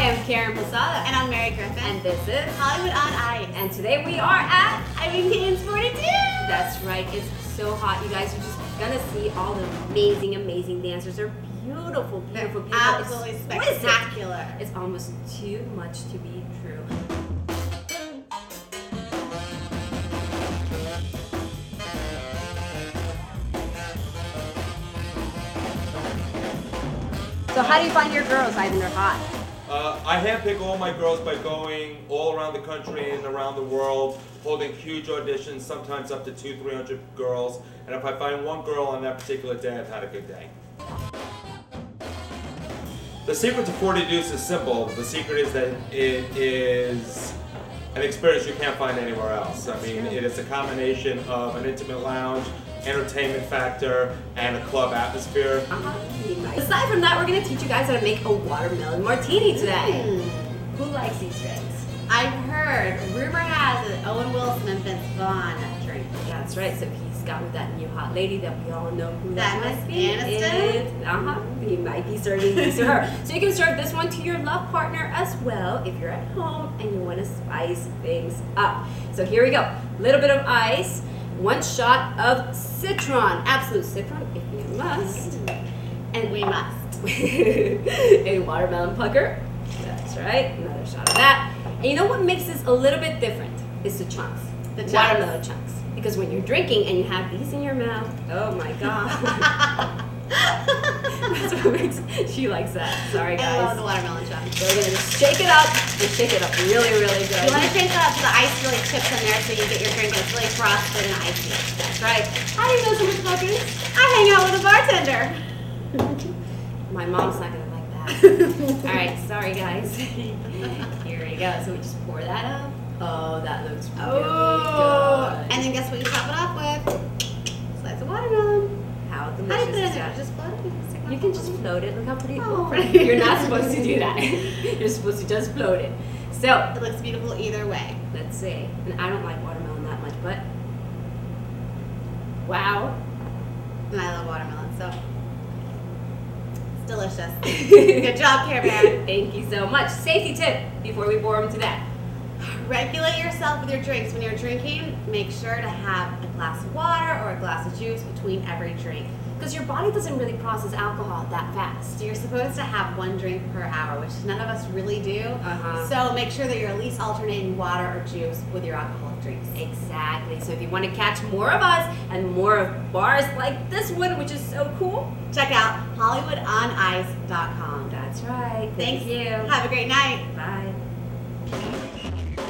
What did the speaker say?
am Karen Posada. And I'm Mary Griffin. And this is Hollywood on Ice. And today we are at Ivan Kane's 42. That's right. It's so hot. You guys are just gonna see all the amazing, amazing dancers. They're beautiful, beautiful, beautiful. Absolutely exquisite. spectacular. It's almost too much to be true. So how do you find your girls, Ivan? They're hot. Uh, I handpick all my girls by going all around the country and around the world, holding huge auditions, sometimes up to two, three hundred girls. And if I find one girl on that particular day, I've had a good day. The secret to 40 Deuce is simple. The secret is that it is an experience you can't find anywhere else. I mean, it is a combination of an intimate lounge, entertainment factor, and a club atmosphere. Uh-huh. Aside from that, we're gonna teach you guys how to make a watermelon martini today. Who likes these drinks? I've heard, rumor has it, Owen Wilson and Vince Vaughn drink. That's right. So he's got with that new hot lady that we all know who that, That must be. Aniston? Uh huh. He might be serving these to her. So you can serve this one to your love partner as well if you're at home and you want to spice things up. So here we go. A Little bit of ice. One shot of citron, Absolut citron if you must. And We must. a watermelon pucker. That's right. Another shot of that. And you know what makes this a little bit different? Is the chunks. The chunks. Watermelon chunks. Because when you're drinking and you have these in your mouth, oh my god. That's what makes she likes that. Sorry guys. I love the watermelon chunks. So we're gonna just shake it up and shake it up really, really good. You want to so the ice really chips in there so you get your drink it's really frosted and icy. That's right. How do you know so much about drinks? I hang out with a bartender. My mom's not gonna like that. All right, sorry guys. Here we go. So we just pour that up. Oh, that looks really Oh, good. and then guess what you top it off with? Slice of watermelon. How delicious put is that? Just float it. You can stick it You on can top just float it. Look how pretty. Oh. pretty. You're not supposed to do that. You're supposed to just float it. So It looks beautiful either way. let's see. And I don't like watermelon that much, but wow. And I love watermelon, so it's delicious. Good job, Care Bear. Thank you so much. Safety tip before we bore them to. Regulate yourself with your drinks. When you're drinking, make sure to have a glass of water or a glass of juice between every drink. Because your body doesn't really process alcohol that fast. You're supposed to have one drink per hour, which none of us really do. Uh-huh. So make sure that you're at least alternating water or juice with your alcoholic drinks. Exactly. So if you want to catch more of us and more of bars like this one, which is so cool, Check out HollywoodOnIce.com. that's right. Thank Thank you. Have a great night. Bye. Thank you.